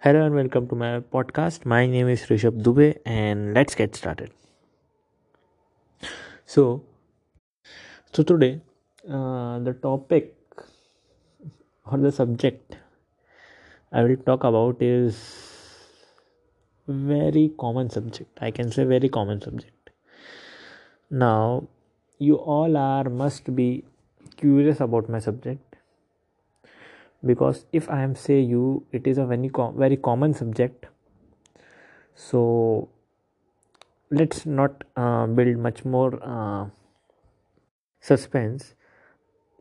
Hello and welcome to my podcast. My name is Rishabh Dubey and let's get started. So, so today uh, the topic or the subject I will talk about is very common subject. I can say very common subject. Now, you all are must be curious about my subject because if i am say you it is a very com- very common subject. So let's not uh, build much more uh, suspense.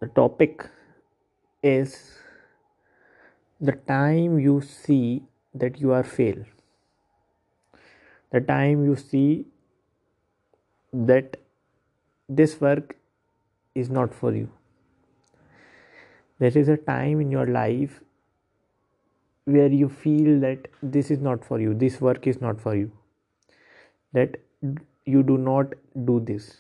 The topic is the time you see that you are fail. The time you see that this work is not for you there is a time in your life where you feel that this is not for you this work is not for you that you do not do this.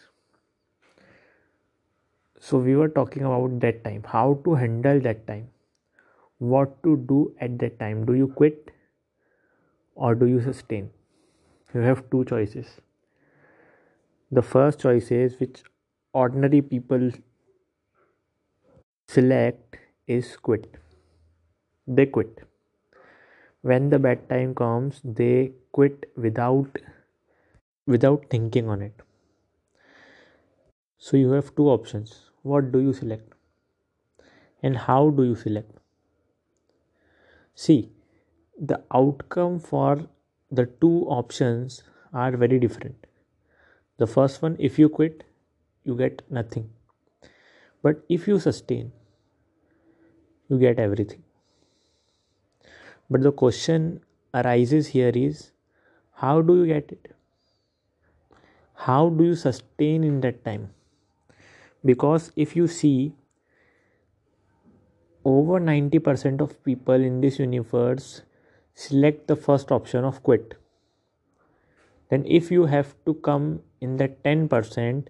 So we were talking about that time how to handle that time what to do at that time. Do you quit or do you sustain? You have two choices. The first choice is which ordinary people select is quit. They quit. When the bad time comes, they quit without without thinking on it. So you have two options. What do you select? And how do you select? See, the outcome for the two options are very different. The first one, if you quit, you get nothing. But if you sustain, you get everything. But the question arises here is how do you get it? How do you sustain in that time? Because if you see over 90% of people in this universe select the first option of quit. Then if you have to come in that 10%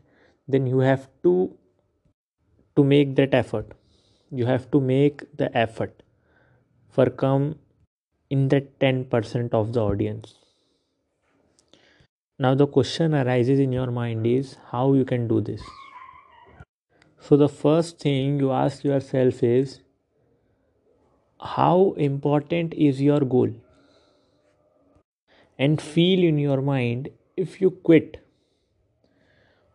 then you have to to make that effort you have to make the effort for come in the 10% of the audience. Now the question arises in your mind is how you can do this? So the first thing you ask yourself is how important is your goal? And feel in your mind if you quit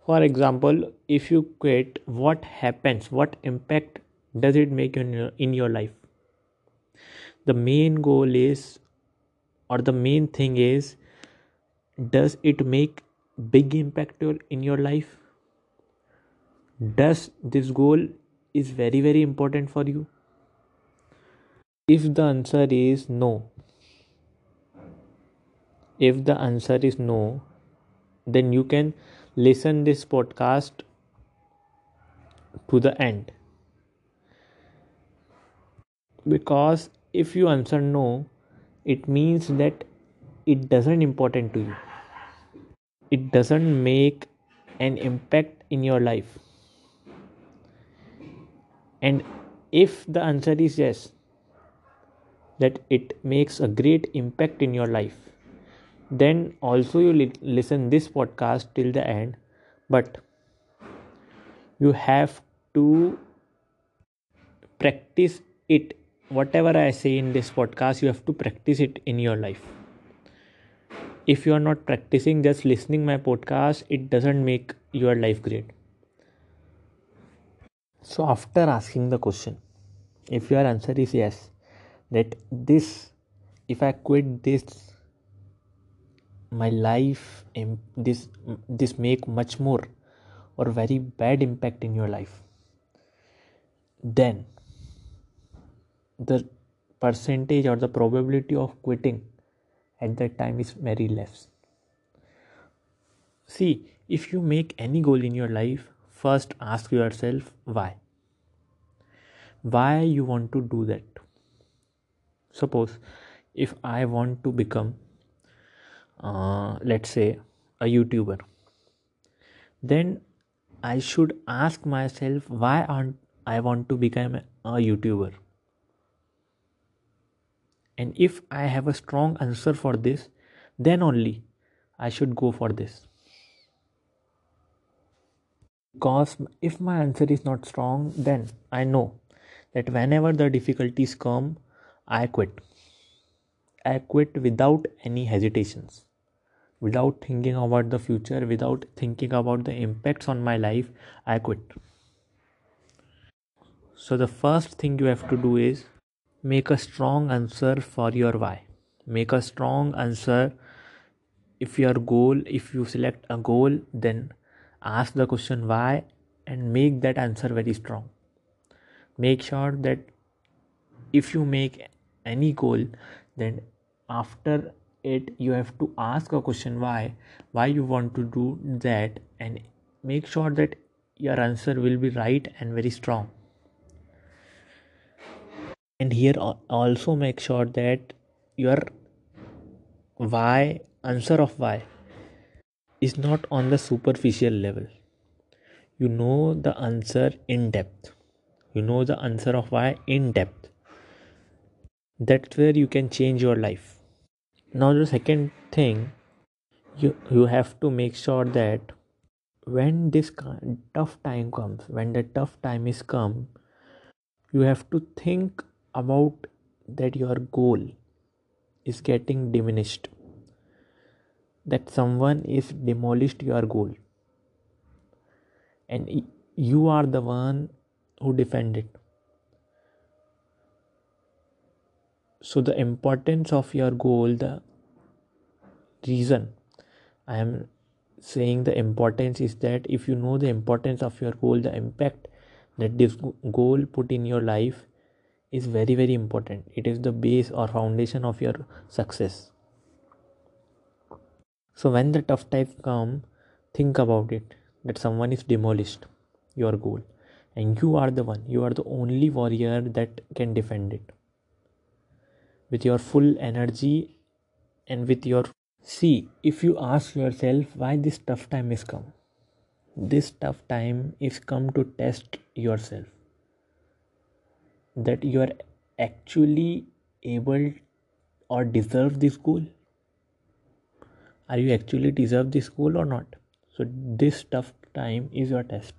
for example if you quit what happens? What impact does it make in your, in your life? The main goal is or the main thing is does it make big impact in your life? Does this goal is very very important for you? If the answer is no if the answer is no then you can listen this podcast to the end because if you answer no it means that it doesn't important to you. It doesn't make an impact in your life. And if the answer is yes that it makes a great impact in your life then also you li- listen this podcast till the end. But you have to practice it whatever I say in this podcast, you have to practice it in your life. If you are not practicing, just listening my podcast, it doesn't make your life great. So after asking the question, if your answer is yes, that this, if I quit this, my life, this this make much more or very bad impact in your life, then the percentage or the probability of quitting at that time is very less. See if you make any goal in your life first ask yourself why. Why you want to do that? Suppose if i want to become uh, let's say a youtuber then i should ask myself why i want to become a youtuber and if i have a strong answer for this then only i should go for this. Because if my answer is not strong then i know that whenever the difficulties come i quit. I quit without any hesitations without thinking about the future without thinking about the impacts on my life i quit. So the first thing you have to do is make a strong answer for your why. Make a strong answer. If your goal if you select a goal then ask the question why and make that answer very strong. Make sure that if you make any goal then after it you have to ask a question why why you want to do that and make sure that your answer will be right and very strong and here also make sure that your why answer of why is not on the superficial level. You know the answer in depth. You know the answer of why in depth. That's where you can change your life. Now the second thing you you have to make sure that when this tough time comes when the tough time is come you have to think about that your goal is getting diminished. That someone is demolished your goal. And you are the one who defend it. So the importance of your goal the reason i am saying the importance is that if you know the importance of your goal the impact that this goal put in your life is very very important. It is the base or foundation of your success. So when the tough times come, think about it that someone is demolished your goal. And you are the one, you are the only warrior that can defend it. With your full energy and with your see if you ask yourself why this tough time is come this tough time is come to test yourself that you are actually able or deserve this goal are you actually deserve this goal or not? So this tough time is your test.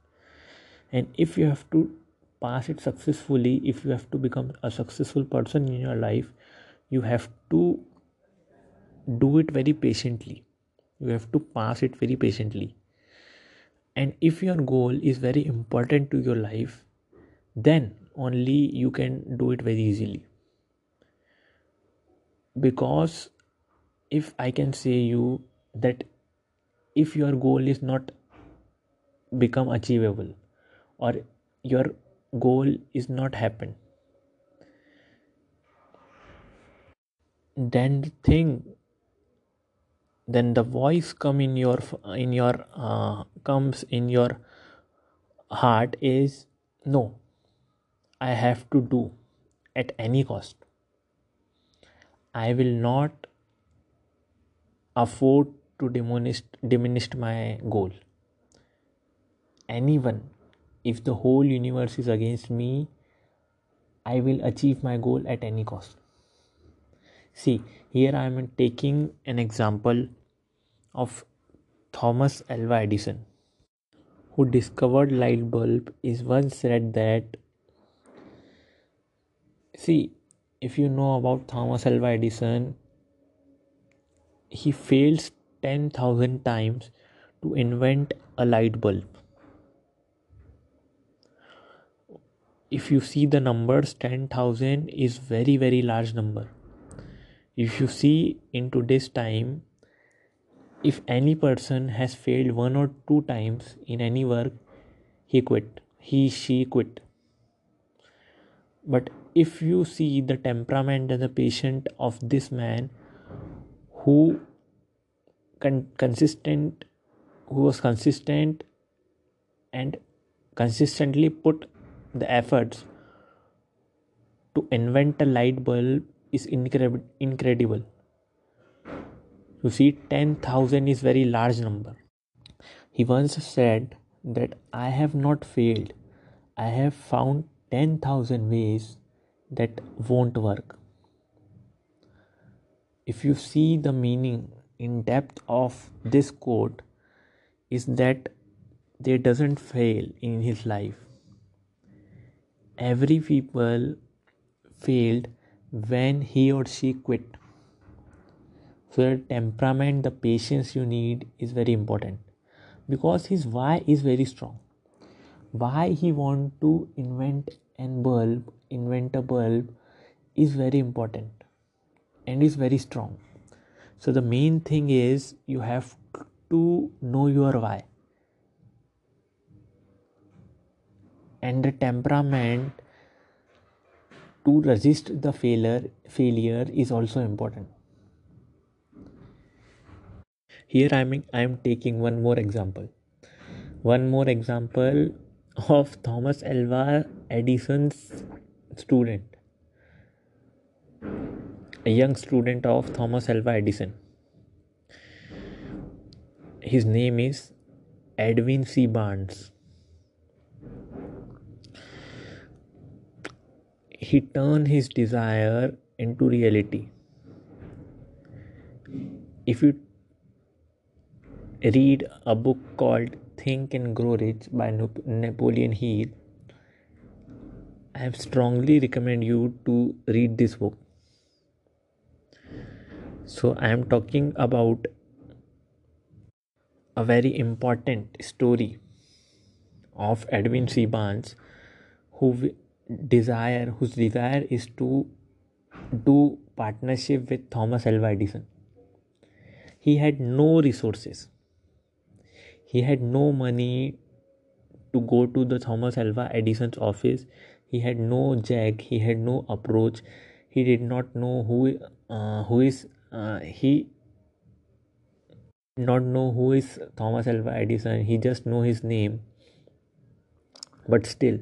And if you have to pass it successfully if you have to become a successful person in your life you have to do it very patiently. You have to pass it very patiently. And if your goal is very important to your life then only you can do it very easily. Because if i can say you that if your goal is not become achievable or your goal is not happen then the thing then the voice come in your in your uh, comes in your heart is no i have to do at any cost. I will not afford to diminish diminish my goal. Anyone if the whole universe is against me i will achieve my goal at any cost. See here i am taking an example of thomas alva edison who discovered light bulb is once said that see if you know about thomas alva edison he fails 10,000 times to invent a light bulb. If you see the numbers, 10,000 is very very large number. If you see in today's time, if any person has failed one or two times in any work, he quit. He she quit. But if you see the temperament and the patient of this man, who con- consistent who was consistent and consistently put the efforts to invent a light bulb is incredible incredible. You see 10000 is very large number. He once said that i have not failed. I have found 10000 ways that won't work. If you see the meaning in depth of this quote is that there doesn't fail in his life. Every people failed when he or she quit. So the temperament the patience you need is very important. Because his why is very strong. Why he want to invent an bulb invent a bulb is very important and is very strong. So the main thing is you have to know your why. And the temperament to resist the failure failure is also important. Here i'm i'm taking one more example. One more example of thomas alva edison's student. A young student of thomas alva edison. His name is edwin c. Barnes. He turned his desire into reality. If you read a book called Think and Grow Rich by Napoleon Hill, I strongly recommend you to read this book. So, I am talking about a very important story of Edwin C. Barnes, who desire whose desire is to do partnership with Thomas Alva Edison. He had no resources. He had no money to go to the Thomas Alva Edison's office. He had no jack. He had no approach. He did not know who uh, who is uh, he not know who is Thomas Alva Edison. He just know his name. But still,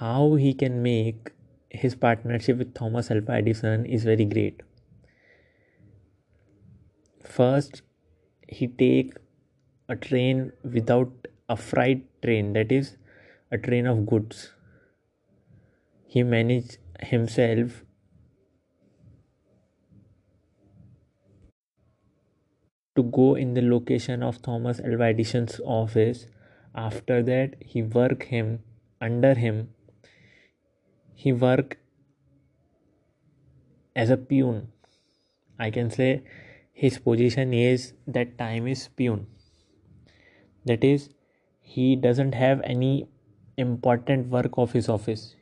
how he can make his partnership with Thomas Alva Edison is very great. First, he take a train without a freight train, that is, a train of goods. He managed himself to go in the location of Thomas Alva Edison's office. After that, he work him under him he worked as a peon i can say his position is that time is peon that is he doesn't have any important work of his office.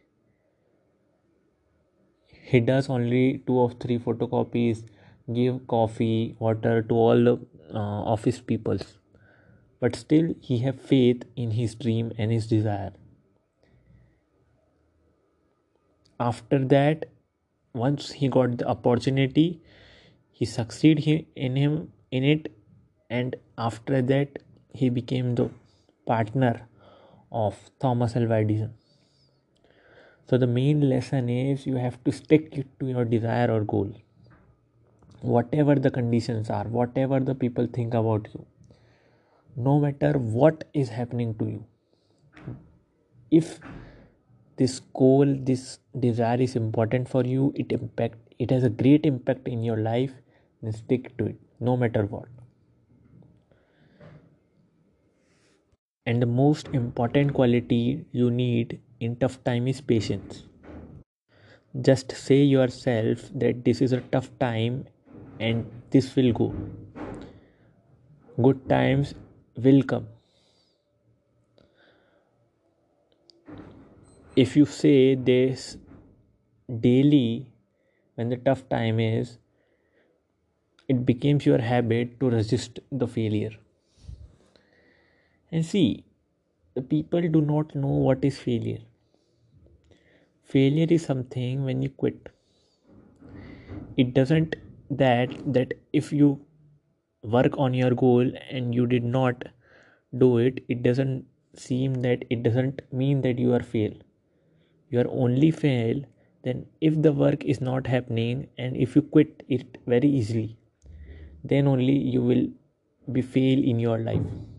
He does only two or three photocopies give coffee water to all uh, office peoples. But still he have faith in his dream and his desire. After that once he got the opportunity he succeeded in him in it and after that he became the partner of thomas alva edison. So the main lesson is you have to stick to your desire or goal. Whatever the conditions are whatever the people think about you no matter what is happening to you if this goal this desire is important for you it impact it has a great impact in your life and stick to it no matter what and the most important quality you need in tough time is patience. Just say yourself that this is a tough time and this will go. Good times will come. If you say this daily when the tough time is it becomes your habit to resist the failure and see the people do not know what is failure. Failure is something when you quit. It doesn't that that if you work on your goal and you did not do it it doesn't seem that it doesn't mean that you are fail. you are only fail then if the work is not happening and if you quit it very easily then only you will be fail in your life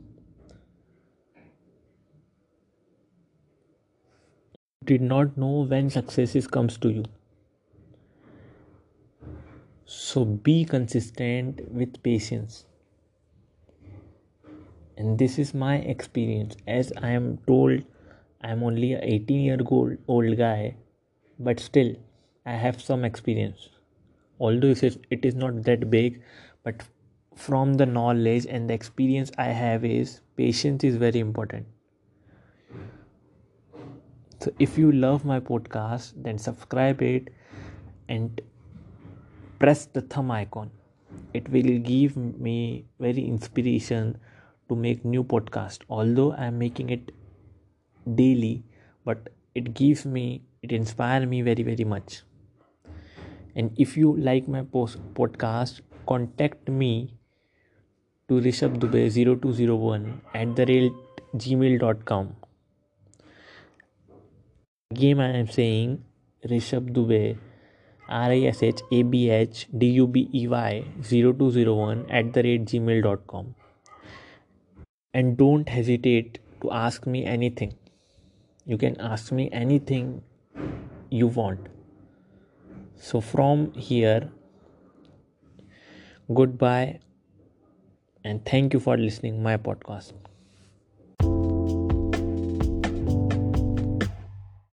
did not know when successes comes to you. So be consistent with patience. And this is my experience. As i am told i am only a 18 year old old guy but still i have some experience. Although it is not that big but from the knowledge and the experience i have is patience is very important so if you love my podcast then subscribe it and press the thumb icon. It will give me very inspiration to make new podcast. Although i am making it daily but it gives me it inspires me very very much. And if you like my post podcast contact me to rishabh dubey 0201 at the rate gmail.com again i am saying rishabh dubey R I S H A B H D U B E Y 0201 at the rate gmail.com. And don't hesitate to ask me anything. You can ask me anything you want. So, from here, goodbye and thank you for listening my podcast